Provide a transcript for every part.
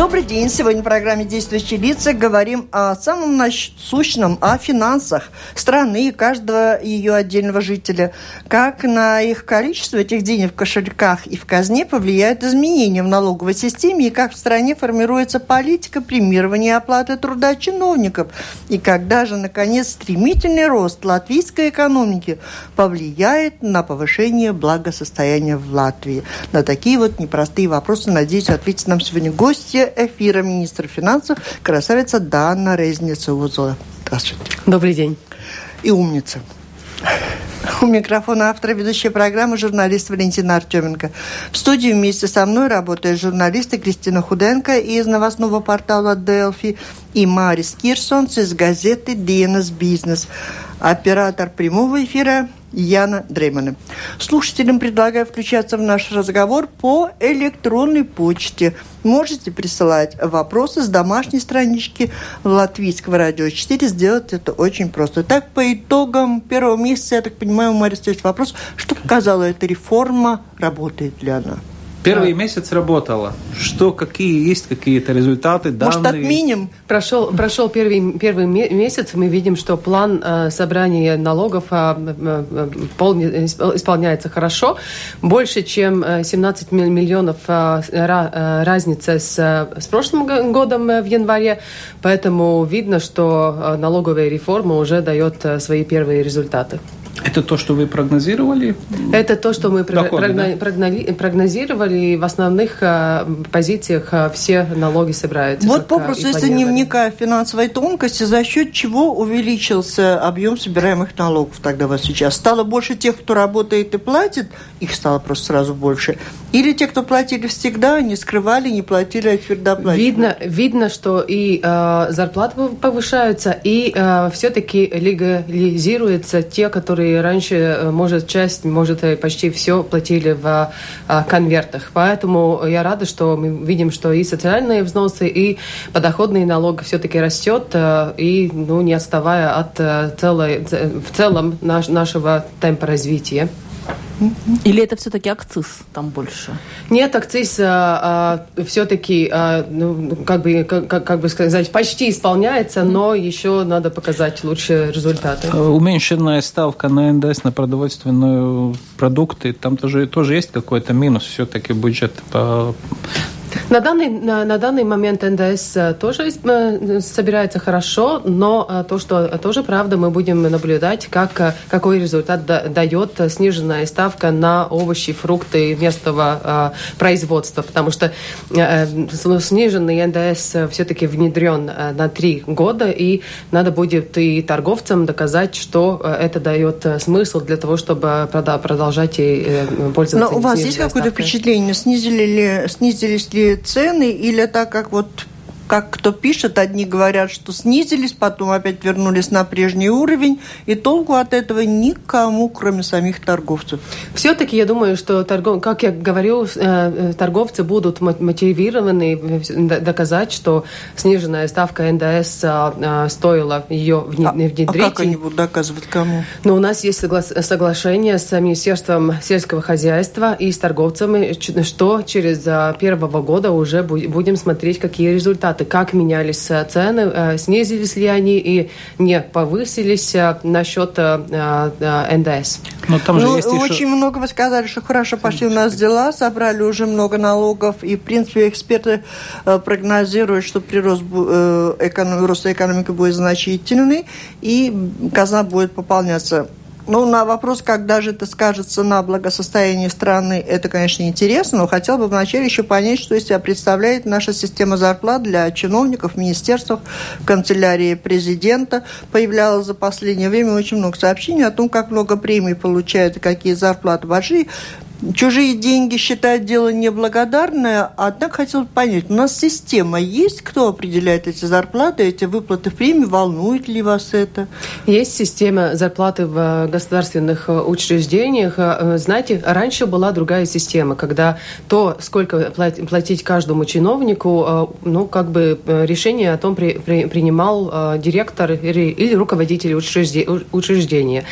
Добрый день. Сегодня в программе «Действующие лица» говорим о самом насущном, о финансах страны и каждого ее отдельного жителя. Как на их количество этих денег в кошельках и в казне повлияет изменения в налоговой системе и как в стране формируется политика премирования оплаты труда чиновников. И когда же, наконец, стремительный рост латвийской экономики повлияет на повышение благосостояния в Латвии. На такие вот непростые вопросы, надеюсь, ответит нам сегодня гости эфира министра финансов красавица Дана Резница-Узова. Здравствуйте. Добрый день. И умница. У микрофона автора ведущей программы журналист Валентина Артеменко. В студии вместе со мной работают журналисты Кристина Худенко из новостного портала Delphi и Марис Кирсонс из газеты DNS Business. Оператор прямого эфира Яна Дреймана. Слушателям предлагаю включаться в наш разговор по электронной почте. Можете присылать вопросы с домашней странички Латвийского радио 4. Сделать это очень просто. Так, по итогам первого месяца, я так понимаю, у Марии есть вопрос, что показала эта реформа, работает ли она? Первый да. месяц работала. Что, какие есть какие-то результаты, данные? Может, отменим? Прошел, прошел первый, первый месяц, мы видим, что план э, собрания налогов э, э, пол, исполняется хорошо. Больше, чем 17 миллионов э, э, разница с, с прошлым годом в январе. Поэтому видно, что налоговая реформа уже дает свои первые результаты. Это то, что вы прогнозировали? Это то, что мы Доходы, прогно- да? прогнозировали. В основных э, позициях э, все налоги собираются. Вот попросту, если не вникая в финансовые тонкости, за счет чего увеличился объем собираемых налогов тогда вот сейчас? Стало больше тех, кто работает и платит, их стало просто сразу больше? Или те, кто платили всегда, не скрывали, не платили, а теперь доплачивают? Видно, видно что и э, зарплаты повышаются, и э, все-таки легализируются те, которые раньше, э, может, часть, может, почти все платили в э, конвертах. Поэтому я рада, что мы видим, что и социальные взносы, и подоходный налог все-таки растет, э, и ну, не отставая от целой, в целом наш, нашего темпа развития. Или это все-таки акциз там больше? Нет, акциз а, а, все-таки, а, ну, как, бы, как, как бы сказать, почти исполняется, но еще надо показать лучшие результаты. Э, уменьшенная ставка на НДС на продовольственные продукты, там тоже, тоже есть какой-то минус все-таки бюджет по на данный, на, на данный момент НДС э, тоже э, собирается хорошо, но э, то, что тоже правда, мы будем наблюдать, как, какой результат дает сниженная ставка на овощи, фрукты местного производства, потому что сниженный НДС все-таки внедрен на три года, и надо будет и торговцам доказать, что это дает смысл для того, чтобы продолжать и пользоваться. Но у вас есть какое-то впечатление, снизили ли, снизились ли цены, или так как вот как кто пишет, одни говорят, что снизились, потом опять вернулись на прежний уровень, и толку от этого никому, кроме самих торговцев. Все-таки я думаю, что, торгов... как я говорю, э, э, торговцы будут мотивированы доказать, что сниженная ставка НДС а, стоила ее а, внедрить. А как они будут доказывать кому? Ну, у нас есть согла... соглашение с Министерством сельского хозяйства и с торговцами, что через а, первого года уже будем смотреть, какие результаты результаты, как менялись э, цены, э, снизились ли они и не повысились э, насчет НДС. Но там же ну, есть очень еще... много вы сказали, что хорошо пошли у нас дела, собрали уже много налогов, и, в принципе, эксперты прогнозируют, что прирост эконом... рост экономики будет значительный, и казна будет пополняться ну, на вопрос, когда же это скажется на благосостоянии страны, это, конечно, интересно, но хотел бы вначале еще понять, что из себя представляет наша система зарплат для чиновников в министерствах, в канцелярии президента. Появлялось за последнее время очень много сообщений о том, как много премий получают и какие зарплаты большие. Чужие деньги считают дело неблагодарное, однако хотел понять, у нас система есть, кто определяет эти зарплаты, эти выплаты в премии, волнует ли вас это? Есть система зарплаты в э, государственных э, учреждениях. Э, знаете, раньше была другая система, когда то, сколько платить каждому чиновнику, ну, как бы решение о том при, при, принимал директор или руководитель учреждения.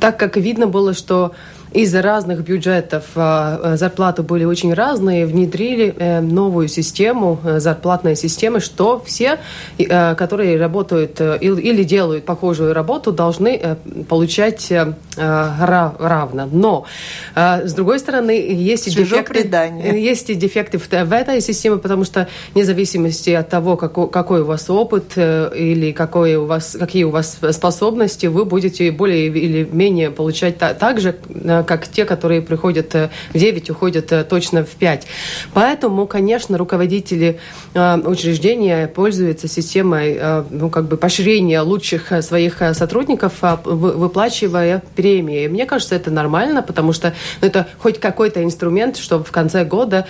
Так как видно было, что из разных бюджетов зарплаты были очень разные, внедрили новую систему, зарплатной системы, что все, которые работают или делают похожую работу, должны получать равно. Но, с другой стороны, есть дефекты, есть и дефекты в, этой системе, потому что вне зависимости от того, какой, у вас опыт или какой у вас, какие у вас способности, вы будете более или менее получать та, так же, э, как те, которые приходят э, в 9, уходят э, точно в 5. Поэтому, конечно, руководители учреждения пользуются системой ну, как бы поощрения лучших своих сотрудников, выплачивая премии. Мне кажется, это нормально, потому что ну, это хоть какой-то инструмент, чтобы в конце года,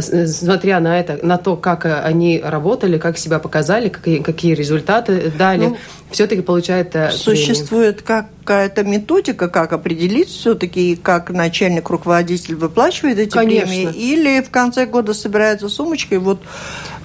смотря на это, на то, как они работали, как себя показали, какие, какие результаты дали, ну, все-таки получает э, Существует какая-то методика, как определить все-таки, как начальник, руководитель выплачивает эти Конечно. премии, или в конце года собирается сумочка, и вот,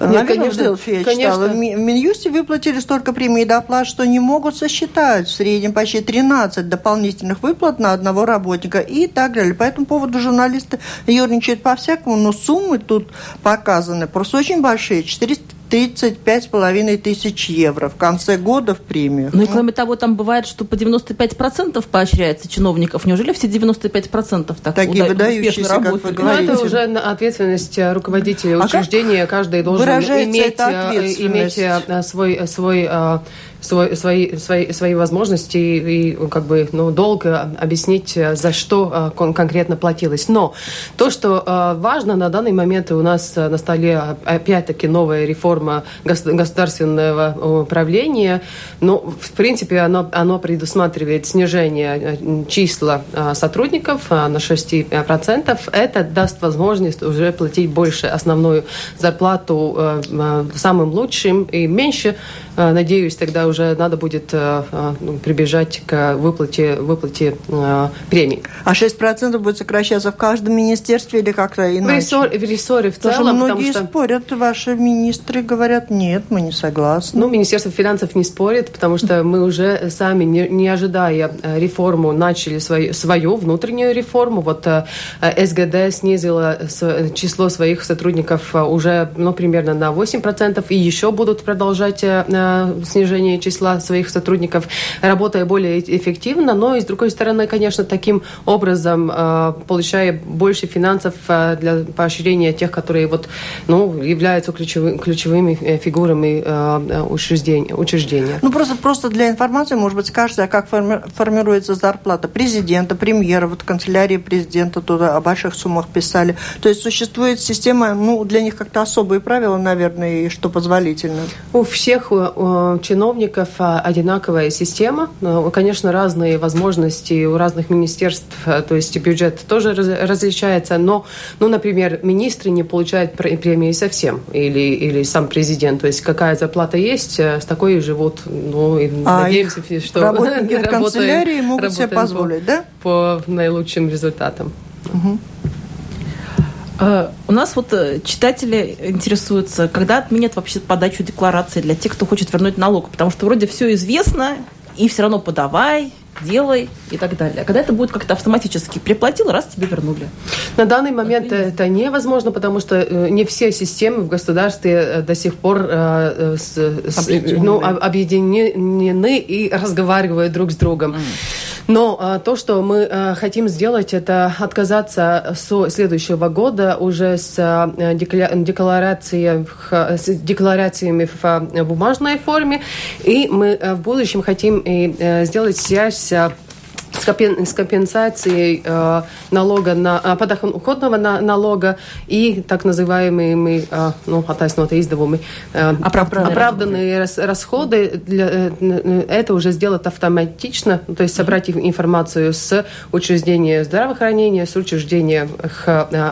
Нет, наверное, конечно, в Делфи я читала, в Минюсте выплатили столько премий и доплат, что не могут сосчитать, в среднем почти 13 дополнительных выплат на одного работника и так далее. По этому поводу журналисты ерничают по-всякому, но суммы тут показаны просто очень большие, 400 35,5 тысяч евро в конце года в премию. Ну и кроме того, там бывает, что по 95% поощряется чиновников. Неужели все 95% так Такие выдающиеся, работают? как вы говорите. Ну, это уже ответственность руководителя а учреждения. Каждый должен иметь, э, иметь э, свой, свой э, свой, свои, свои, свои возможности и, и как бы ну, долго объяснить, за что кон конкретно платилось. Но то, что важно на данный момент у нас на столе опять-таки новая реформа государственного управления, ну, в принципе, оно, оно предусматривает снижение числа сотрудников на 6%. Это даст возможность уже платить больше основную зарплату самым лучшим и меньше, надеюсь, тогда уже надо будет э, э, ну, прибежать к выплате, выплате э, премий. А 6% будет сокращаться в каждом министерстве или как-то иначе? В, ресор, в рессоре в целом. многие потому что... спорят, ваши министры говорят, нет, мы не согласны. Ну, Министерство финансов не спорит, потому что мы уже сами, не, не ожидая реформу, начали свою, свою внутреннюю реформу. Вот СГД снизила число своих сотрудников уже ну, примерно на 8%, и еще будут продолжать снижение числа своих сотрудников, работая более эффективно, но и с другой стороны, конечно, таким образом э, получая больше финансов э, для поощрения тех, которые вот, ну, являются ключевыми, ключевыми э, фигурами учреждения, учреждения. Ну, просто, просто для информации, может быть, скажете, а как формируется зарплата президента, премьера, вот канцелярии президента туда о больших суммах писали. То есть существует система, ну, для них как-то особые правила, наверное, и что позволительно? У всех чиновников а, одинаковая система. Конечно, разные возможности у разных министерств, а, то есть бюджет тоже различается, но, ну, например, министры не получают премии совсем, или, или сам президент. То есть какая зарплата есть, а, с такой и живут. Ну, и а надеемся, что работники в канцелярии могут себе позволить, да? По наилучшим результатам. Угу. Э, у нас вот э, читатели интересуются, когда отменят вообще подачу декларации для тех, кто хочет вернуть налог, потому что вроде все известно, и все равно подавай, делай и так далее. А когда это будет как-то автоматически приплатил, раз тебе вернули. На данный момент Отлично. это невозможно, потому что э, не все системы в государстве до сих пор с, объединены. Ну, объединены и разговаривают друг с другом. Mm. Но а, то, что мы а, хотим сделать, это отказаться с следующего года уже с а, декларацией, с декларациями в бумажной форме, и мы в будущем хотим и э, сделать связь yaptı. С компенсацией э, налога на э, подоходного налога и так называемыми э, ну, оттаснутые издавумы оправданные, оправданные расходы. расходы для, это уже сделать автоматично, то есть собрать информацию с учреждения здравоохранения, с учреждения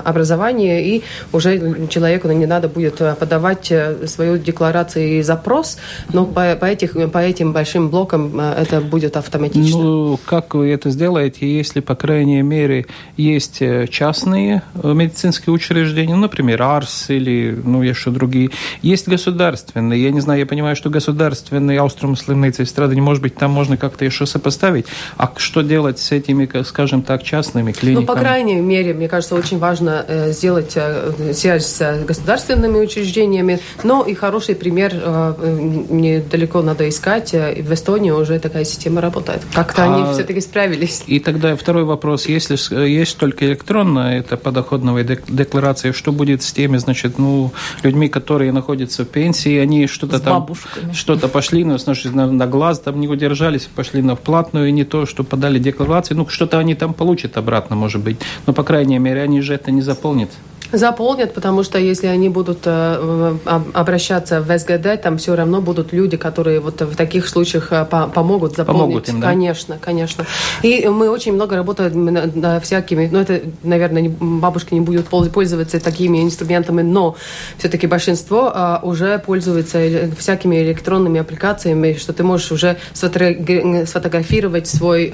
образования, и уже человеку не надо будет подавать свою декларацию и запрос, но по, по, этих, по этим большим блокам это будет автоматично. Ну, как вы это сделаете, если, по крайней мере, есть частные медицинские учреждения, ну, например, АРС или, ну, еще другие, есть государственные, я не знаю, я понимаю, что государственные аустромуслимные страны, может быть, там можно как-то еще сопоставить, а что делать с этими, скажем так, частными клиниками? Ну, по крайней мере, мне кажется, очень важно э, сделать э, связь с государственными учреждениями, но и хороший пример э, недалеко надо искать. В Эстонии уже такая система работает. Как-то а, они все-таки справились. И тогда второй вопрос. Если есть только электронная это подоходная декларация, что будет с теми, значит, ну, людьми, которые находятся в пенсии, они что-то там, что-то пошли, ну, значит, на, на глаз там не удержались, пошли на вплатную, и не то, что подали декларации, ну, что-то они там получат обратно, может быть. Но, по крайней мере, они же это не заполнят. Заполнят, потому что если они будут э, обращаться в СГД, там все равно будут люди, которые вот в таких случаях э, помогут заполнить. Помогут им, да? Конечно, конечно. И мы очень много работаем всякими, ну это, наверное, бабушки не будут пользоваться такими инструментами, но все-таки большинство э, уже пользуется всякими электронными аппликациями, что ты можешь уже сфотографировать свой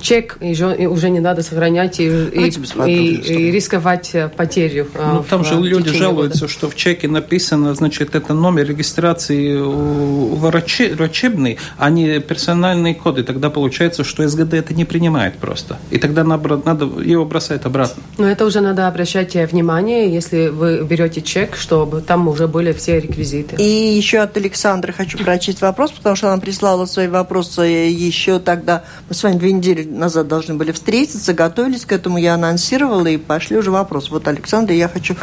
чек, и уже не надо сохранять и, и, и, и рисковать потерей дверью. А, ну, там же люди жалуются, года. что в чеке написано, значит, это номер регистрации врачебный, а не персональные коды. Тогда получается, что СГД это не принимает просто. И тогда надо, надо его бросать обратно. Но это уже надо обращать внимание, если вы берете чек, чтобы там уже были все реквизиты. И еще от Александра хочу прочесть вопрос, потому что она прислала свои вопросы еще тогда. Мы с вами две недели назад должны были встретиться, готовились к этому, я анонсировала, и пошли уже вопросы. Вот Александр Александра. Я хочу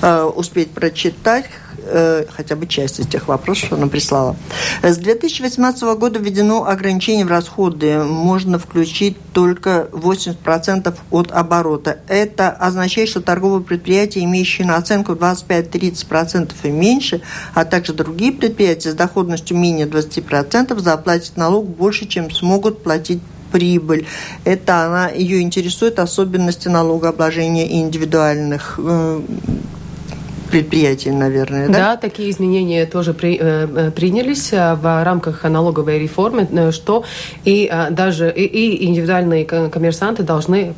э, успеть прочитать э, хотя бы часть из тех вопросов, что она прислала. С 2018 года введено ограничение в расходы. Можно включить только 80% от оборота. Это означает, что торговые предприятия, имеющие наценку 25-30% и меньше, а также другие предприятия с доходностью менее 20%, заплатят налог больше, чем смогут платить прибыль. Это она, ее интересует особенности налогообложения индивидуальных э, предприятий, наверное, да? Да, такие изменения тоже при, э, э принялись э, в рамках налоговой реформы, э, что и даже и, и индивидуальные коммерсанты должны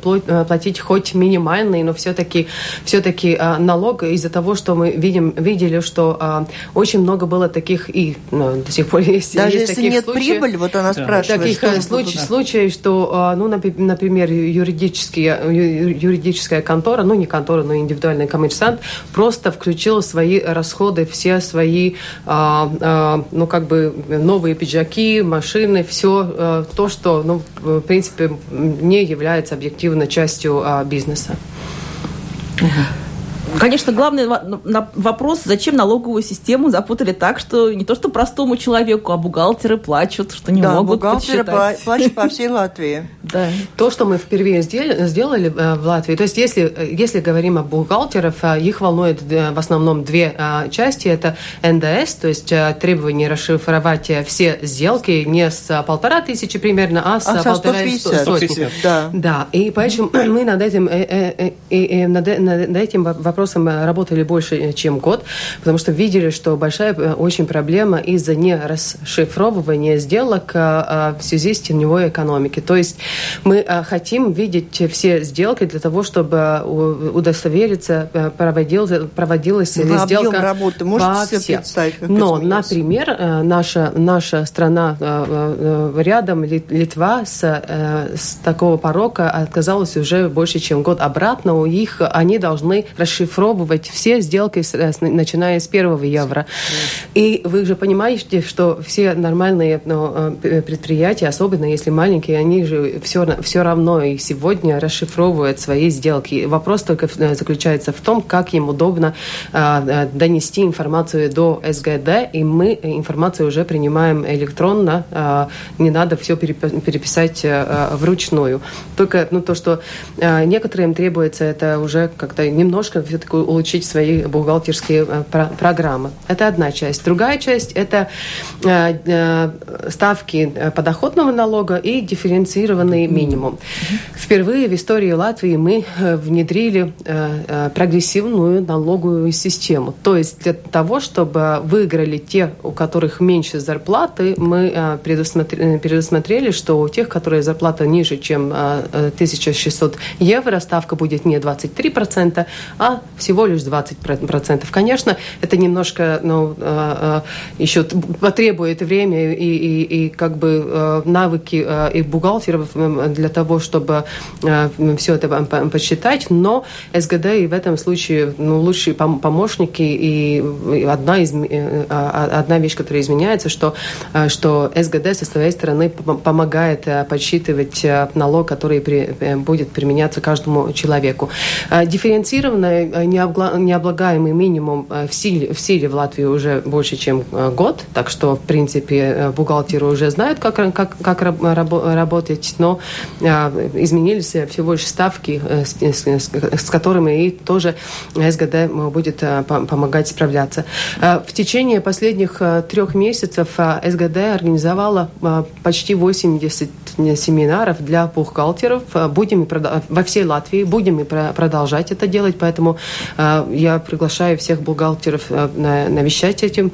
платить хоть минимальный, но все-таки все-таки налог из-за того, что мы видим видели, что очень много было таких и ну, до сих пор есть. Даже есть если таких нет случаев, прибыли, вот она спрашивает. Таких что случаев, случаев, что ну, например, юридические юридическая контора, ну не контора, но индивидуальный коммерсант просто в включила свои расходы, все свои, а, а, ну, как бы новые пиджаки, машины, все а, то, что, ну, в принципе, не является объективной частью бизнеса. Uh-huh. Конечно, главный вопрос, зачем налоговую систему запутали так, что не то что простому человеку, а бухгалтеры плачут, что не да, могут бухгалтеры подсчитать. плачут по всей Латвии. Да. То, что мы впервые сделали э, в Латвии, то есть если, э, если говорим о бухгалтерах, э, их волнует в основном две части. Это НДС, то есть требование расшифровать все сделки не с полтора тысячи примерно, а с а полтора сотни. Да. да. И поэтому мы над этим, над этим вопросом вопросом э, работали больше, э, чем год, потому что видели, что большая э, очень проблема из-за нерасшифровывания сделок в связи с теневой экономикой. То есть мы хотим видеть все сделки для того, чтобы удостовериться, проводил, проводилась ли сделка работы можете себе представить? Но, например, наша, наша страна рядом, Литва, с, с такого порока отказалась уже больше, чем год обратно. У них они должны расшифровать расшифровывать все сделки, начиная с первого евро. И вы же понимаете, что все нормальные ну, э, предприятия, особенно если маленькие, они же все, все равно и сегодня расшифровывают свои сделки. Вопрос только э, заключается в том, как им удобно э, донести информацию до СГД, и мы информацию уже принимаем электронно, не надо все переписать вручную. Только ну, то, что некоторым требуется, это уже как-то немножко все-таки улучшить свои бухгалтерские программы. Это одна часть. Другая часть – это ставки подоходного налога и дифференцированный минимум. Впервые в истории Латвии мы внедрили прогрессивную налоговую систему. То есть для того, чтобы выиграли те, у которых меньше зарплаты, мы предусмотрели, что у тех, которые зарплата ниже, чем 1600 евро, ставка будет не 23%, а всего лишь 20%. Конечно, это немножко ну, еще потребует время и, и, и как бы навыки и бухгалтеров для того, чтобы все это посчитать, но СГД и в этом случае ну, лучшие помощники и одна, из, одна вещь, которая изменяется, что, что СГД со своей стороны помогает подсчитывать налог, который при, будет применяться каждому человеку. Дифференцированный необлагаемый минимум в силе, в силе в Латвии уже больше, чем год, так что, в принципе, бухгалтеры уже знают, как, как, как работать, но изменились всего лишь ставки, с, с, с которыми и тоже СГД будет помогать справляться. В течение последних трех месяцев СГД организовала почти 80 семинаров для бухгалтеров. Будем во всей Латвии будем и продолжать это делать, поэтому я приглашаю всех бухгалтеров навещать этим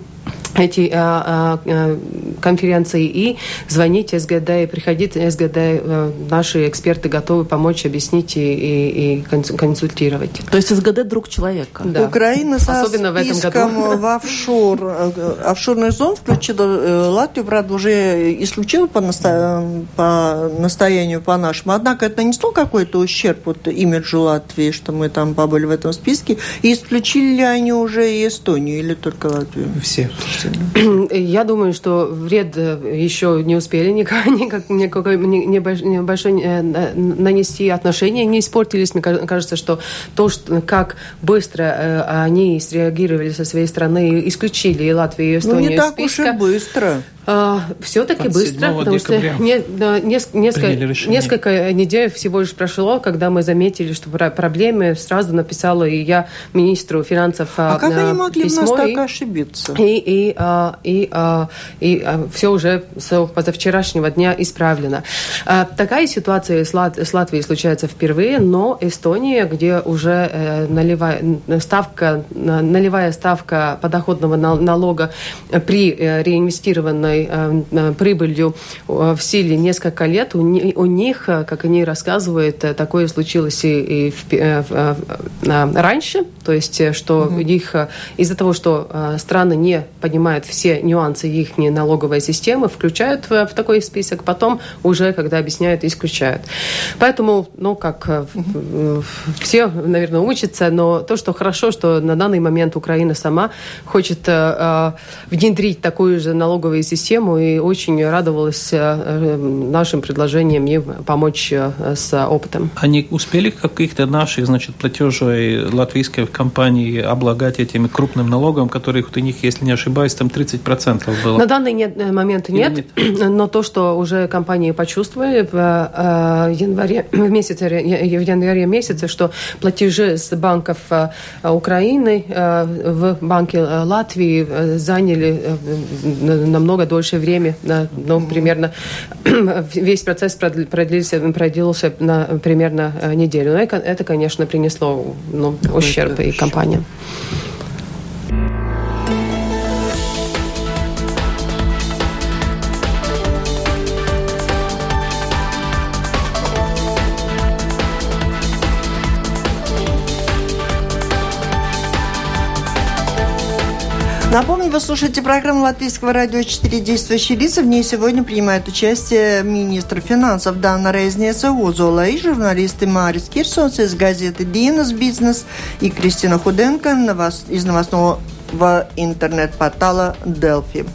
эти а, а, конференции и звонить СГД, и приходить СГД. А, наши эксперты готовы помочь, объяснить и, и, и консультировать. То есть СГД друг человека. Да. Украина со Особенно в этом году. в офшор, э, офшорный зон включила э, Латвию, правда, уже исключила по, насто... по настоянию по нашему. Однако это нанесло какой-то ущерб вот, имиджу Латвии, что мы там побыли в этом списке. И исключили ли они уже и Эстонию или только Латвию? Все. Я думаю, что вред э, еще не успели никак, никак, никакой небольшой э, нанести отношения, не испортились. Мне кажется, что то, что, как быстро э, они среагировали со своей стороны, исключили и Латвию, и Эстонию ну, не так уж и быстро. А, все-таки быстро, потому что не, да, несколько, несколько недель всего лишь прошло, когда мы заметили, что проблемы, сразу написала и я министру финансов А как они могли письмо, в нас так ошибиться? И, и, а, и, а, и, а, все уже с позавчерашнего дня исправлено. А, такая ситуация с, Лат, с Латвией случается впервые, но Эстония, где уже э, наливая, ставка, наливая ставка подоходного налога при э, реинвестированной огромной э, э, прибылью э, в силе несколько лет, у, них, как они рассказывают, такое случилось и, раньше, то есть что угу. их из-за того, что страны не понимают все нюансы их налоговой системы, включают в, в такой список, потом уже, когда объясняют, исключают. Поэтому, ну, как все, наверное, учатся, но то, что хорошо, что на данный момент Украина сама хочет внедрить такую же налоговую систему, систему и очень радовалась э, нашим предложениям им помочь э, с опытом. Они успели каких-то наших, значит, платежей латвийской компании облагать этими крупным налогом, которых у них, если не ошибаюсь, там 30% было? На данный нет, э, момент нет, нет, но то, что уже компании почувствовали в январе, в месяце, в январе месяце, что платежи с банков Украины в банке Латвии заняли намного дольше время, ну, примерно весь процесс продлился, продлился на примерно э, неделю. Но это, конечно, принесло ну, ущерб и компаниям. Напомню, вы слушаете программу Латвийского радио 4 «Действующие лица». В ней сегодня принимают участие министр финансов Дана Резнеца Озола и журналисты Марис Кирсонс из газеты «Динас Бизнес» и Кристина Худенко из новостного интернет-портала «Делфи».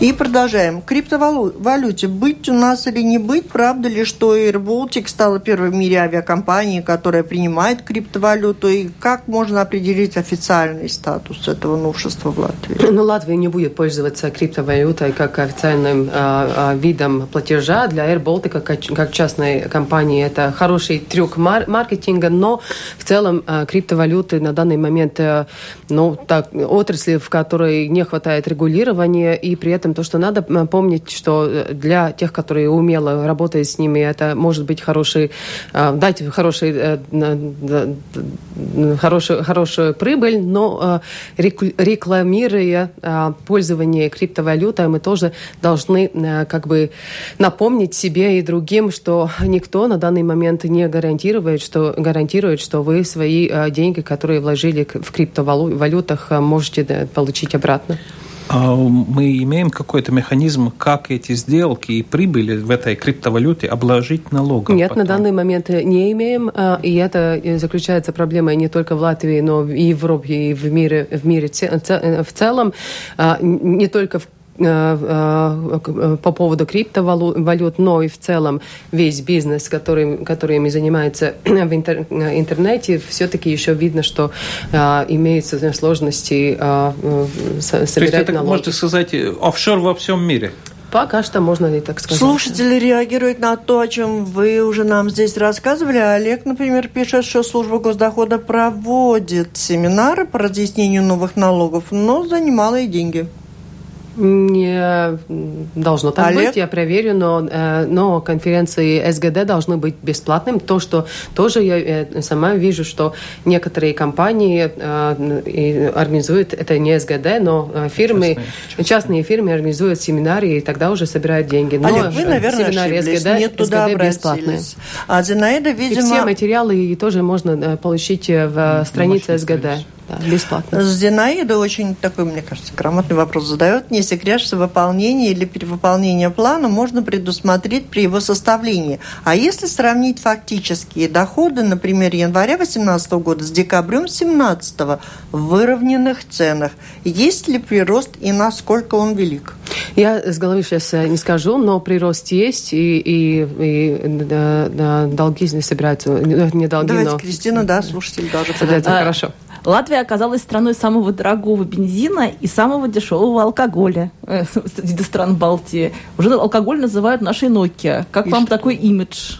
И продолжаем. Криптовалюте быть у нас или не быть? Правда ли, что Air Baltic стала первой в мире авиакомпанией, которая принимает криптовалюту? И как можно определить официальный статус этого новшества в Латвии? Ну, Латвия не будет пользоваться криптовалютой как официальным а, видом платежа. Для Air Baltic, как, как частной компании, это хороший трюк мар маркетинга, но в целом а, криптовалюты на данный момент, а, ну, так, отрасли, в которой не хватает регулирования, и при этом то, что надо помнить, что э, для тех, которые умело работают с ними, это может быть хороший, э, дать хороший, э, хорошую, хорошую прибыль, но рекламируя пользование криптовалютой, мы тоже должны как бы напомнить себе и другим, что никто на данный момент не гарантирует, что, гарантирует, что вы свои деньги, которые вложили в криптовалютах, можете получить обратно. А мы имеем какой-то механизм, как эти сделки и прибыли в этой криптовалюте обложить налогом? Нет, потом? на данный момент не имеем, а, и это заключается проблемой не только в Латвии, но и в Европе, и в мире, в мире в целом, а, не только в Э, э, по поводу криптовалют, но и в целом весь бизнес, который, которыми занимается в интернете, все-таки еще видно, что э, имеются сложности собирать То есть это, налоги. можно сказать, офшор во всем мире? Пока что можно и так сказать. Слушатели реагируют на то, о чем вы уже нам здесь рассказывали. Олег, например, пишет, что служба госдохода проводит семинары по разъяснению новых налогов, но за немалые деньги. Не должно так Олег? быть, я проверю, но, э, но конференции СГД должны быть бесплатным. То, что тоже я э, сама вижу, что некоторые компании э, организуют, это не СГД, но фирмы, частные, частные фирмы организуют семинары и тогда уже собирают деньги. Но Олег, вы, наверное, семинары ошиблись, СГД, не туда СГД бесплатные. А Зинаида, видимо... И все материалы тоже можно получить в странице СГД да, бесплатно. Зинаида очень такой, мне кажется, грамотный вопрос задает. Не секрет, что выполнение или перевыполнение плана можно предусмотреть при его составлении. А если сравнить фактические доходы, например, января 2018 года с декабрем 2017 в выровненных ценах, есть ли прирост и насколько он велик? Я с головы сейчас э, не скажу, но прирост есть, и, и, и да, да, долги не собираются. Не долги, Давайте, но... Кристина, да, слушатель даже. А, хорошо. Латвия оказалась страной самого дорогого бензина и самого дешевого алкоголя э, среди стран Балтии. Уже алкоголь называют нашей Nokia. Как и вам что? такой имидж?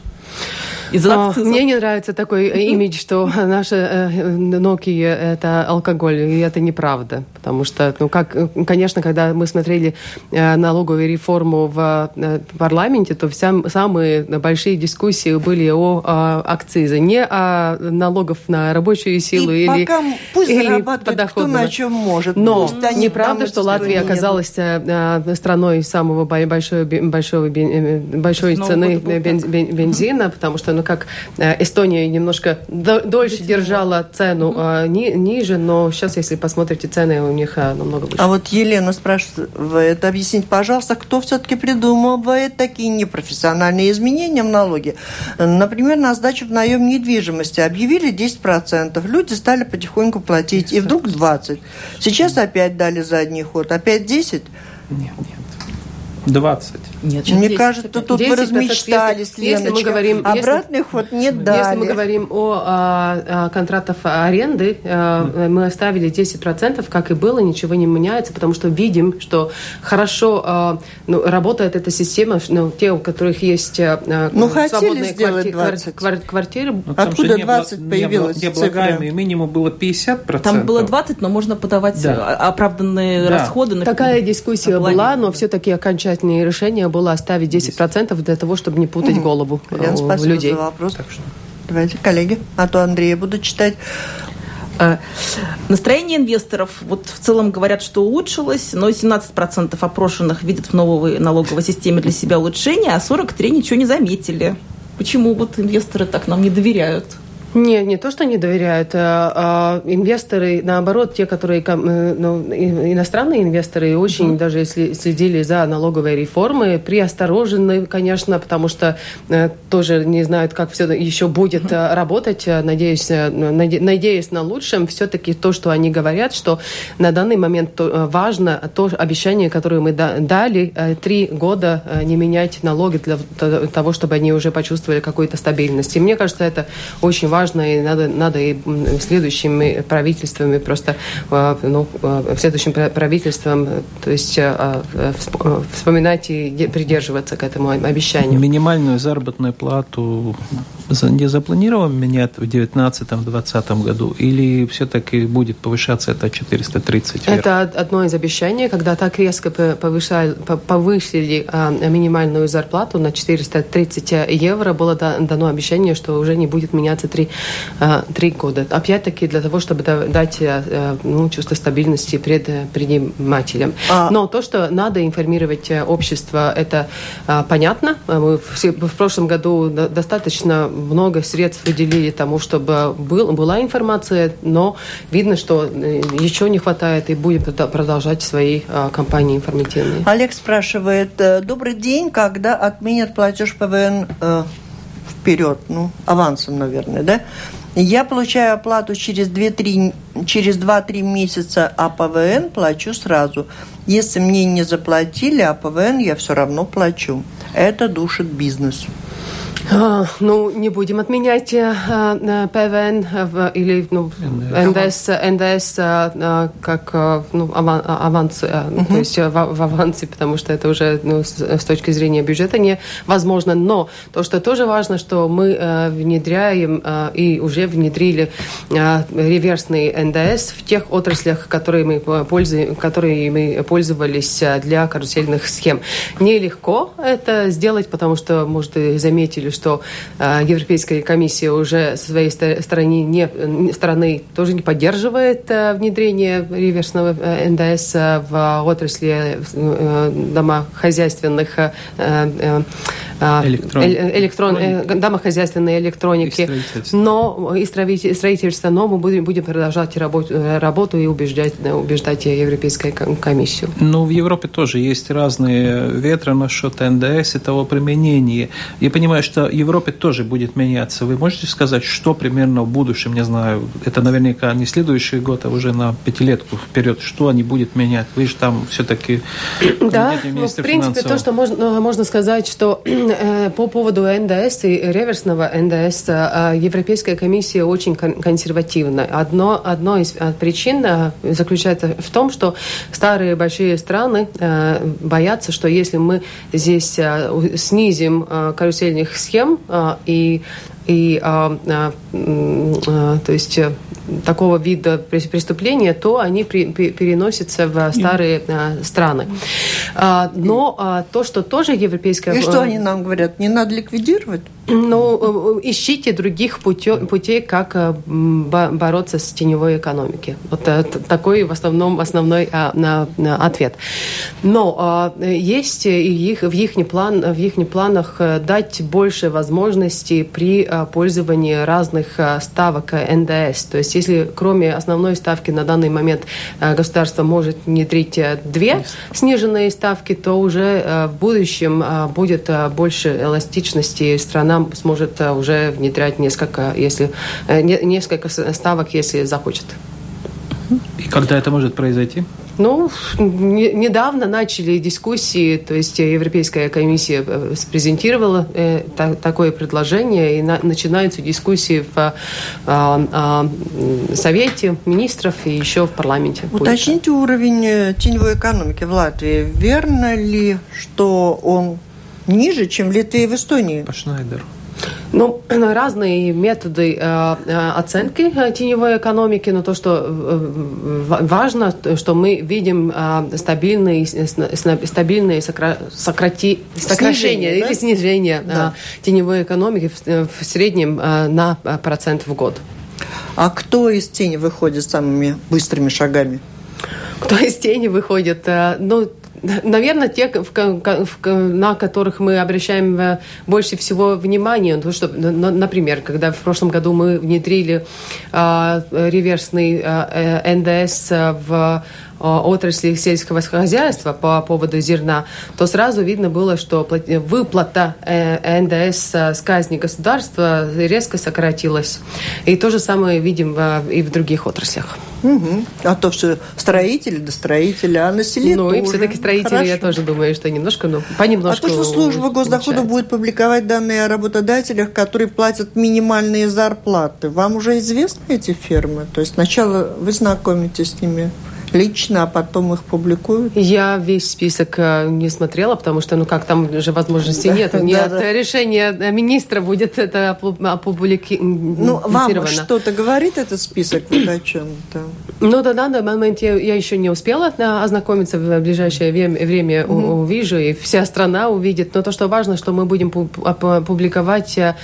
Из-за Мне не нравится такой имидж, что наша э, Nokia – это алкоголь, и это неправда. Потому что, ну, как, конечно, когда мы смотрели э, налоговую реформу в э, парламенте, то вся, самые большие дискуссии были о, о акцизе, не о налогов на рабочую силу и или, пока пусть или кто на чем может. Но неправда, что Латвия оказалась страной самого большой, большой, большой цены бензина, потому что ну, как э, Эстония немножко дольше держала цену mm-hmm. ни, ниже, но сейчас, если посмотрите цены, у них э, намного выше. А вот Елена спрашивает, объяснить, пожалуйста, кто все-таки придумывает такие непрофессиональные изменения в налоге? Например, на сдачу в наем недвижимости объявили 10%, люди стали потихоньку платить, и вдруг 20%. Сейчас опять дали задний ход, опять 10%? Нет, нет. 20. Нет, Мне 10, кажется, тут 10, вы размечтались, если, если мы говорим, Обратный если, ход не дали. Если мы говорим о, о, о контрактах аренды, mm. мы оставили 10%, как и было, ничего не меняется, потому что видим, что хорошо ну, работает эта система, ну, те, у которых есть ну, свободные кварти- 20. квартиры. Ну, Откуда 20 не, появилась Необлагаемый минимум было 50%. Там было 20, но можно подавать да. оправданные да. расходы. На Такая дискуссия была, но все-таки окончательные решения было оставить 10% для того, чтобы не путать угу. голову Лен, у спасибо людей. за вопрос. Так что... Давайте, коллеги, а то Андрея буду читать. А, настроение инвесторов, вот в целом говорят, что улучшилось, но 17% опрошенных видят в новой налоговой системе для себя улучшение, а 43% ничего не заметили. Почему вот инвесторы так нам не доверяют? Не, не то, что не доверяют. А, а инвесторы, наоборот, те, которые э, ну, иностранные инвесторы, очень mm-hmm. даже если следили за налоговой реформой, приосторожены, конечно, потому что э, тоже не знают, как все еще будет mm-hmm. работать. Надеюсь, наде, надеясь на лучшем, все-таки то, что они говорят, что на данный момент то, важно то обещание, которое мы дали, три года не менять налоги для того, чтобы они уже почувствовали какую-то стабильность. И мне кажется, это очень важно важно, и надо, надо и следующими правительствами просто, а, ну, а, следующим правительством, то есть а, вспоминать и придерживаться к этому обещанию. Минимальную заработную плату не запланировано менять в 2019-2020 году или все-таки будет повышаться это 430 вверх? Это одно из обещаний, когда так резко повышали, повысили минимальную зарплату на 430 евро, было дано обещание, что уже не будет меняться три Э, три года. Опять-таки для того, чтобы дать э, э, ну, чувство стабильности предпринимателям. А... Но то, что надо информировать общество, это понятно. Мы в, прошлом году достаточно много средств выделили тому, чтобы был, была информация, но видно, что еще не хватает и будем продолжать свои кампании информативные. Олег спрашивает, добрый день, когда отменят платеж ПВН вперед, ну, авансом, наверное, да? Я получаю оплату через 2-3 через 2-3 месяца, а ПВН плачу сразу. Если мне не заплатили, а ПВН я все равно плачу. Это душит бизнес. А, ну, не будем отменять э, э, ПВН или ну, НДС, НДС э, как ну, аванс, угу. то есть в, в авансе, потому что это уже ну, с, с точки зрения бюджета невозможно. Но то, что тоже важно, что мы внедряем и уже внедрили реверсный НДС в тех отраслях, которые мы, пользуем, которые мы пользовались для карусельных схем. Нелегко это сделать, потому что, может, заметили, что э, Европейская комиссия уже со своей стороны, не, стороны тоже не поддерживает э, внедрение реверсного э, НДС в отрасли домохозяйственных электрон, электрон, домохозяйственной электроники, и но и строительство, но мы будем, будем продолжать работу, работу и убеждать, убеждать Европейскую комиссию. Ну, в Европе тоже есть разные ветры насчет НДС и того применения. Я понимаю, что Европе тоже будет меняться. Вы можете сказать, что примерно в будущем, не знаю, это наверняка не следующий год, а уже на пятилетку вперед, что они будут менять? Вы же там все-таки Да, ну, в принципе, то, что можно, можно сказать, что э, по поводу НДС и реверсного НДС э, Европейская комиссия очень консервативна. Одно, одно из э, причин заключается в том, что старые большие страны боятся, что если мы здесь снизим карусельных схем, и, и то есть э, такого вида преступления, то они при, переносятся в старые а, страны. А, но а, то, что тоже европейская... И что они нам говорят? Не надо ликвидировать? Ну, э, ищите других путей, путей как э, бороться с теневой экономикой. Вот такой в основном основной а, на, на ответ. Но а, есть и их, в их план, в их планах дать больше возможностей при пользовании разных ставок НДС. То есть если кроме основной ставки на данный момент государство может внедрить две сниженные ставки, то уже в будущем будет больше эластичности страна сможет э, уже внедрять несколько, если, э, несколько ставок, если захочет. И когда это может произойти? Ну, не, недавно начали дискуссии, то есть Европейская комиссия э, презентировала э, та, такое предложение, и на, начинаются дискуссии в э, э, Совете министров и еще в парламенте. Уточните будет. уровень теневой экономики в Латвии. Верно ли, что он ниже, чем в Литве и в Эстонии. По Шнайдеру. Ну, разные методы э, э оценки э, теневой экономики, но то, что важно, что мы видим стабильные, стабильные сокра... сократи... сокращения снижение, или да? снижение да. теневой экономики в, среднем на процент в год. А кто из тени выходит самыми быстрыми шагами? Кто из тени выходит? Ну, Наверное, те, на которых мы обращаем э, больше всего внимания. Ну, что, например, когда в прошлом году мы внедрили э, реверсный э, НДС в отрасли сельского хозяйства по поводу зерна, то сразу видно было, что выплата э, НДС с казни государства резко сократилась. И то же самое видим и в других отраслях. Угу. А то все строители да строители, а население Ну и все-таки строители, Хорошо. я тоже думаю, что немножко, ну, понемножку. А то, что служба госдохода будет публиковать данные о работодателях, которые платят минимальные зарплаты, вам уже известны эти фирмы? То есть сначала вы знакомитесь с ними? Лично, а потом их публикуют? Я весь список э, не смотрела, потому что, ну как, там же возможности нет. Нет решения министра будет это опубликовано. Ну, вам что-то говорит этот список о чем-то? Ну, да, на данный момент я, я еще не успела э, ознакомиться, в ближайшее время mm-hmm. увижу, и вся страна увидит. Но то, что важно, что мы будем публиковать э,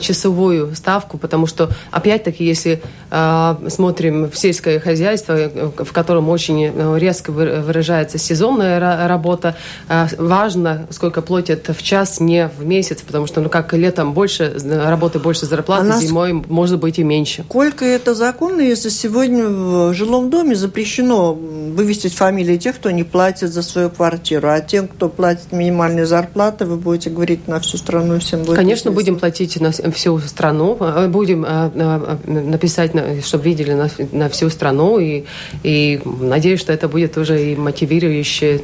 часовую ставку, потому что, опять-таки, если смотрим в сельское хозяйство, в котором очень э, резко выражается сезонная работа. Э, важно, сколько платят в час, не в месяц, потому что, ну, как летом больше э, работы, больше зарплаты, а зимой может быть и меньше. Сколько это законно, если сегодня в жилом доме запрещено вывести фамилии тех, кто не платит за свою квартиру, а тем, кто платит минимальные зарплаты, вы будете говорить на всю страну всем будет Конечно, будем платить на всю страну, будем написать, чтобы видели на, на всю страну, и, и Надеюсь, что это будет уже и мотивирующий,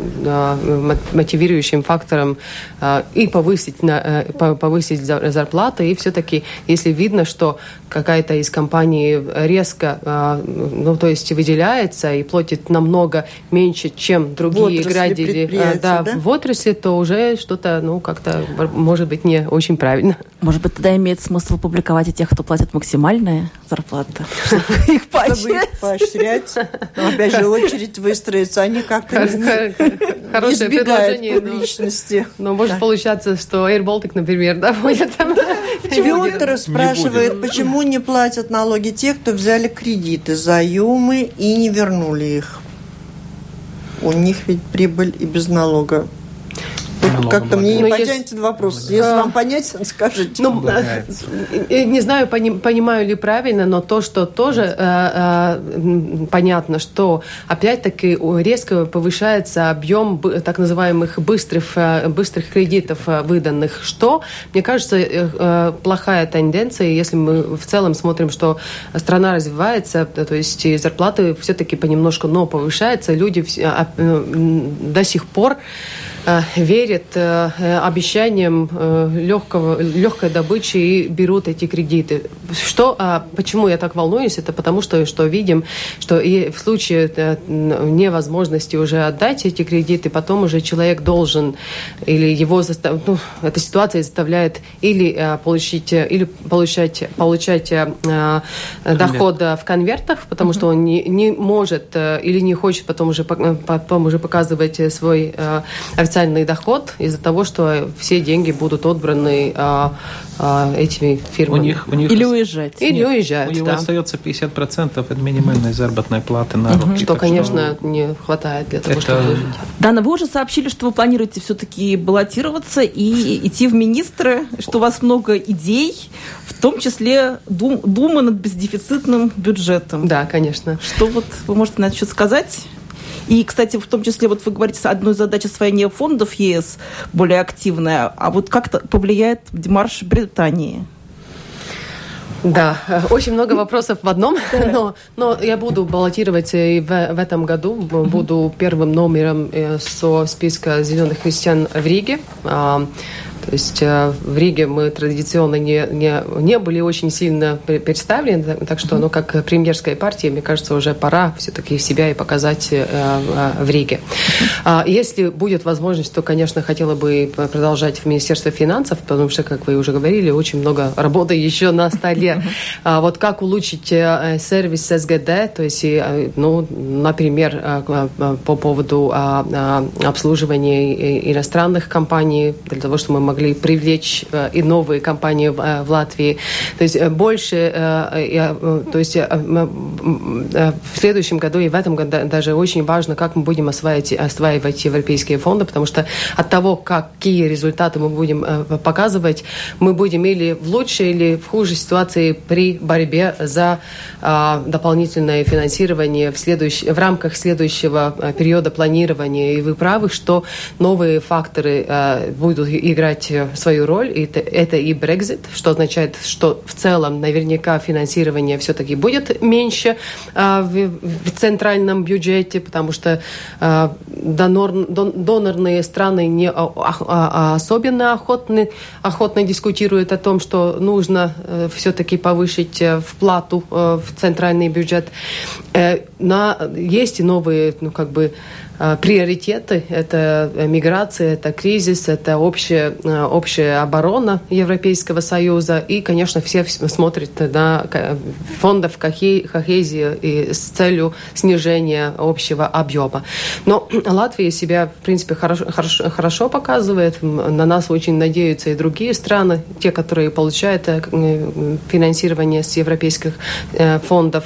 мотивирующим фактором а, и повысить, э, повысить зарплаты. И все-таки, если видно, что какая-то из компаний резко, а, ну, то есть выделяется и платит намного меньше, чем другие градили а, да, да? в отрасли, то уже что-то, ну, как-то, может быть, не очень правильно. Может быть, тогда имеет смысл публиковать и тех, кто платит максимальные зарплаты, чтобы их поощрять. Опять же, очередь выстроится, они как-то избегают публичности. Но может получаться, что Air Baltic, например, да, будет там. Петр спрашивает, почему не платят налоги те, кто взяли кредиты, заемы и не вернули их? У них ведь прибыль и без налога как-то мне не потянет есть... вопрос. Если а... вам понятен, скажите. Ну, э, не знаю, понимаю ли правильно, но то, что тоже э, э, понятно, что опять-таки резко повышается объем так называемых быстрых, э, быстрых кредитов э, выданных, что, мне кажется, э, плохая тенденция, если мы в целом смотрим, что страна развивается, то есть зарплаты все-таки понемножку, но повышаются, люди а, до сих пор Э, верят э, обещаниям э, легкого, легкой добычи и берут эти кредиты. Что, а почему я так волнуюсь? Это потому, что, что видим, что и в случае невозможности уже отдать эти кредиты, потом уже человек должен или его застав... ну, эта ситуация заставляет или получить, или получать, получать доход в конвертах, потому mm-hmm. что он не, не может или не хочет потом уже, потом уже показывать свой официальный доход из-за того, что все деньги будут отбраны а, а, этими фирмами. У них, у них Или уезжать. Или Нет, уезжать, У него да. остается 50% от минимальной заработной платы на руки. Что, конечно, что... не хватает для того, это... чтобы выжить. Дана, вы уже сообщили, что вы планируете все-таки баллотироваться и идти в министры, что у вас много идей, в том числе дум, дума над бездефицитным бюджетом. Да, конечно. Что вот вы можете на это сказать? И, кстати, в том числе, вот вы говорите, одной задачи освоения фондов ЕС более активная, а вот как то повлияет демарш Британии? Да, очень много вопросов в одном, но, но я буду баллотировать и в, в этом году. Буду первым номером э, со списка зеленых христиан в Риге. То есть э, в Риге мы традиционно не, не, не были очень сильно представлены, так что, ну, как премьерская партия, мне кажется, уже пора все-таки себя и показать э, э, в Риге. А если будет возможность, то, конечно, хотела бы продолжать в Министерстве финансов, потому что, как вы уже говорили, очень много работы еще на столе. А вот как улучшить сервис СГД, то есть, ну, например, по поводу а, обслуживания иностранных компаний, для того, чтобы мы могли привлечь и новые компании в Латвии. То есть больше, то есть в следующем году и в этом году даже очень важно, как мы будем осваивать, осваивать европейские фонды, потому что от того, какие результаты мы будем показывать, мы будем или в лучшей, или в худшей ситуации при борьбе за дополнительное финансирование в, следующ... в рамках следующего периода планирования. И вы правы, что новые факторы будут играть свою роль. И это, это и Brexit, что означает, что в целом наверняка финансирование все-таки будет меньше в, в центральном бюджете, потому что донор, донорные страны не особенно охотны, охотно дискутируют о том, что нужно э, все-таки повысить э, вплату э, в центральный бюджет. На, есть и новые, ну, как бы, Э, приоритеты. Это миграция, это кризис, это общая, э, общая оборона Европейского Союза. И, конечно, все смотрят на фондов кохезии и с целью снижения общего объема. Но Латвия себя, в принципе, хорошо, хорошо, хорошо показывает. На нас очень надеются и другие страны, те, которые получают э, финансирование с европейских фондов.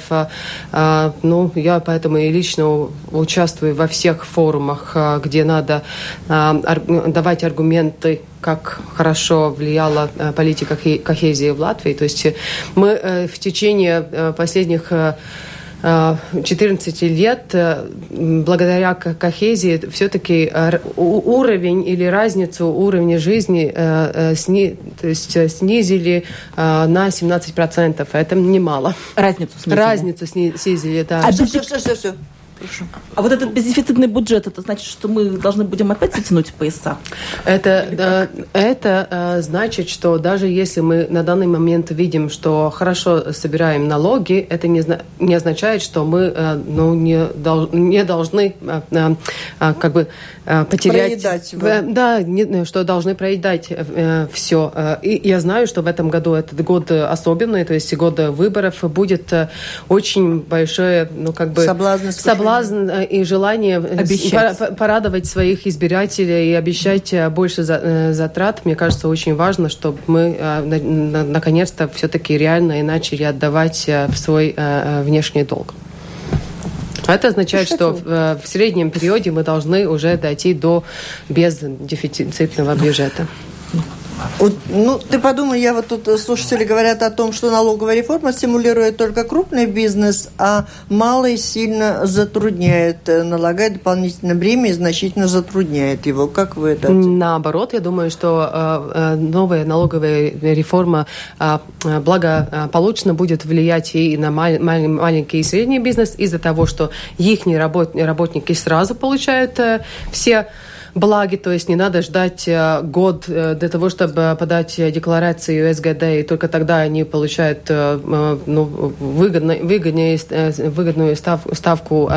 Ну, я поэтому и лично участвую во всех форумах, а, где надо а, давать аргументы как хорошо влияла а, политика кохезии в Латвии. То есть мы э, в течение э, последних 14 лет благодаря кохезии все-таки уровень или разницу уровня жизни э, сни, то есть снизили на 17%. Это немало. Разницу снизили. Разницу снизили, да. А все, все, все, все. Прошу. А вот этот бездефицитный бюджет, это значит, что мы должны будем опять затянуть пояса? Это, да, это э, значит, что даже если мы на данный момент видим, что хорошо собираем налоги, это не, не означает, что мы э, ну, не, дол, не должны э, как бы потерять... Проедать. Э, да, не, что должны проедать все. И я знаю, что в этом году этот год особенный, то есть год выборов будет очень большое, ну как бы... Соблазн соблазн э, и желание э, обещать. порадовать своих избирателей и обещать э, больше затрат, мне кажется, очень важно, чтобы мы наконец-то все-таки реально и начали отдавать в свой внешний долг. Это означает, что в, в среднем периоде мы должны уже дойти до бездефицитного бюджета. Ну, ты подумай, я вот тут э, слушатели говорят о том, что налоговая реформа стимулирует только крупный бизнес, а малый сильно затрудняет, э, налагает дополнительное бремя и значительно затрудняет его. Как вы это? Наоборот, я думаю, что э, новая налоговая реформа благополучно будет влиять и на маленький и средний бизнес из-за того, что их работники сразу получают все благи, то есть не надо ждать э, год э, для того, чтобы подать декларацию СГД, и только тогда они получают э, ну, выгодно, выгоднее, выгодную ставку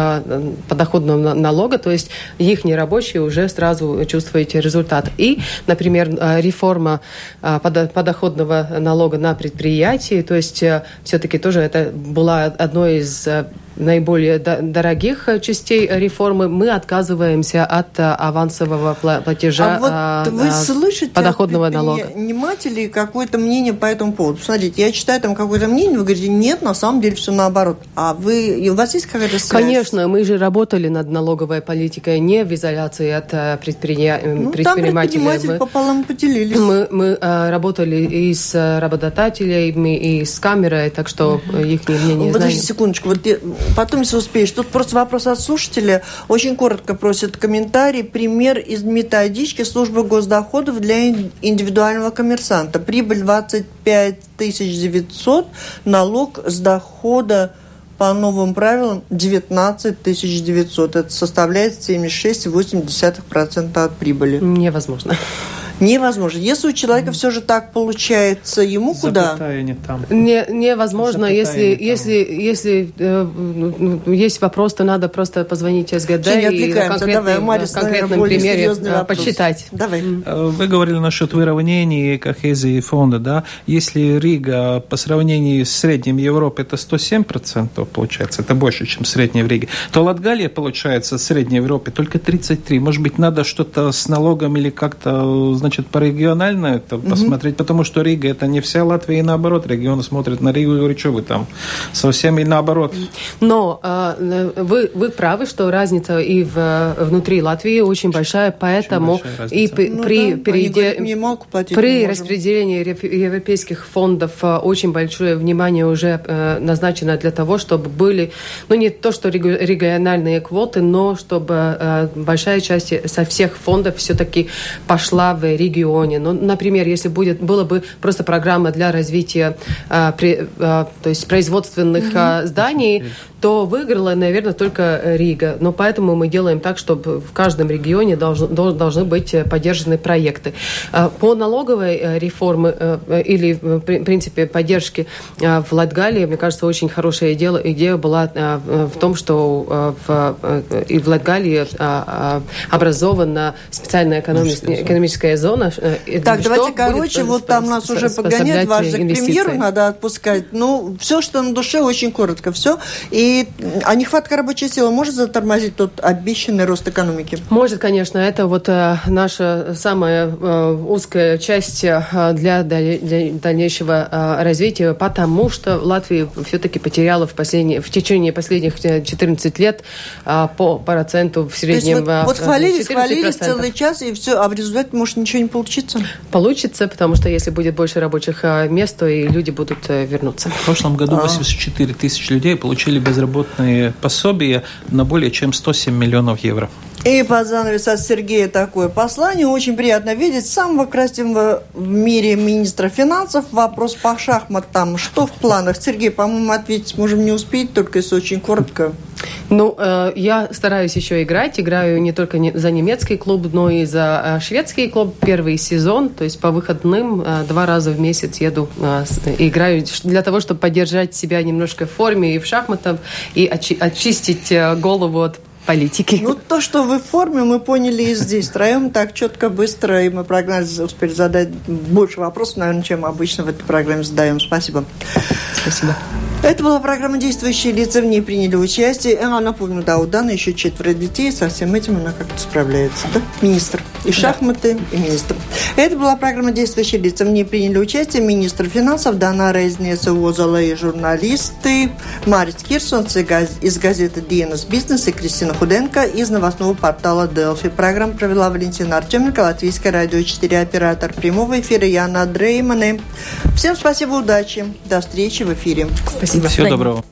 подоходного налога, то есть их рабочие уже сразу чувствуете результат. И, например, реформа подоходного налога на предприятии, то есть все-таки тоже это была одной из наиболее дорогих частей реформы, мы отказываемся от э, авансового платежа а вот а, вы слышите подоходного налога. предпринимателей какое-то мнение по этому поводу? Смотрите, я читаю там какое-то мнение, вы говорите, нет, на самом деле все наоборот. А вы, у вас есть какая-то связь? Конечно, мы же работали над налоговой политикой не в изоляции от э, предприня... ну, предпринимателей. Там предприниматели мы, пополам поделились. Мы, мы э, работали и с работодателями, и с камерой, так что их мнение Подождите секундочку, вот потом, если успеешь. Тут просто вопрос от слушателя. Очень коротко просят комментарий. Пример из методички службы госдоходов для индивидуального коммерсанта. Прибыль 25 900, налог с дохода по новым правилам 19 900. Это составляет 76,8% от прибыли. Невозможно невозможно. Если у человека все же так получается, ему куда? не там. Не, невозможно. Если, не если, если э, ну, есть вопрос, то надо просто позвонить СГД и на конкретном, Марис, конкретном примере э, посчитать. Давай. Э, вы говорили насчет выровнения кохезии фонда, да? Если Рига по сравнению с средним Европы это 107% получается, это больше, чем средняя в Риге, то Латгалия получается в средней Европе только 33%. Может быть, надо что-то с налогом или как-то значит, по регионально это угу. посмотреть, потому что Рига это не вся Латвия и наоборот. Регионы смотрят на Ригу и говорят, что вы там, совсем и наоборот. Но э, вы, вы правы, что разница и в, внутри Латвии очень большая, поэтому очень и при, ну, при, да. перейде... говорят, при распределении европейских фондов э, очень большое внимание уже э, назначено для того, чтобы были, ну не то, что региональные квоты, но чтобы э, большая часть со всех фондов все-таки пошла в регионе. Ну, например, если будет, было бы просто программа для развития э, при, э, то есть производственных mm-hmm. зданий, то выиграла, наверное, только Рига. Но поэтому мы делаем так, чтобы в каждом регионе должны, должны быть поддержаны проекты. А, по налоговой э, реформе э, или, в принципе, поддержке э, в Латгалии, мне кажется, очень хорошая идея, идея была в том, что в, и в Латгалии образована специальная экономическая зона. Так, давайте короче, вот там нас уже погонять, вас же к премьеру надо отпускать. Ну, все, что на душе, очень коротко, все. И и а нехватка рабочей силы может затормозить тот обещанный рост экономики? Может, конечно. Это вот э, наша самая э, узкая часть э, для, дальнейшего развития, потому что Латвия все-таки потеряла в, последние, в течение последних 14 лет по проценту в среднем. То есть, вот, вот хвалились, хвалились целый час, и все, а в результате может ничего не получиться? Получится, потому что если будет больше рабочих мест, то и люди будут вернуться. В прошлом году 84 тысячи людей получили без безработные пособия на более чем 107 миллионов евро. И под занавес от Сергея такое послание. Очень приятно видеть самого красивого в мире министра финансов. Вопрос по шахматам. Что в планах? Сергей, по-моему, ответить можем не успеть, только если очень коротко. Ну, э, я стараюсь еще играть. Играю не только не за немецкий клуб, но и за э, шведский клуб. Первый сезон, то есть по выходным э, два раза в месяц еду, э, играю для того, чтобы поддержать себя немножко в форме и в шахматах, и очи очистить голову от политики. Ну, то, что вы в форме, мы поняли и здесь. Втроем так четко, быстро, и мы прогнали, успели задать больше вопросов, наверное, чем обычно в этой программе задаем. Спасибо. Спасибо. Это была программа «Действующие лица». В ней приняли участие. А, напомню, да, у Даны еще четверо детей. Со всем этим она как-то справляется. Да? Министр. И шахматы, да. и министр. Это была программа «Действующие лица». В ней приняли участие министр финансов Дана Резнеса Озала и журналисты Марис Кирсонс из газеты «Диенас Бизнес» и Кристина Худенко из новостного портала «Делфи». Программу провела Валентина Артеменко, Латвийское радио 4, оператор прямого эфира Яна Дреймане. Всем спасибо, удачи. До встречи в эфире. Спасибо. Всего доброго.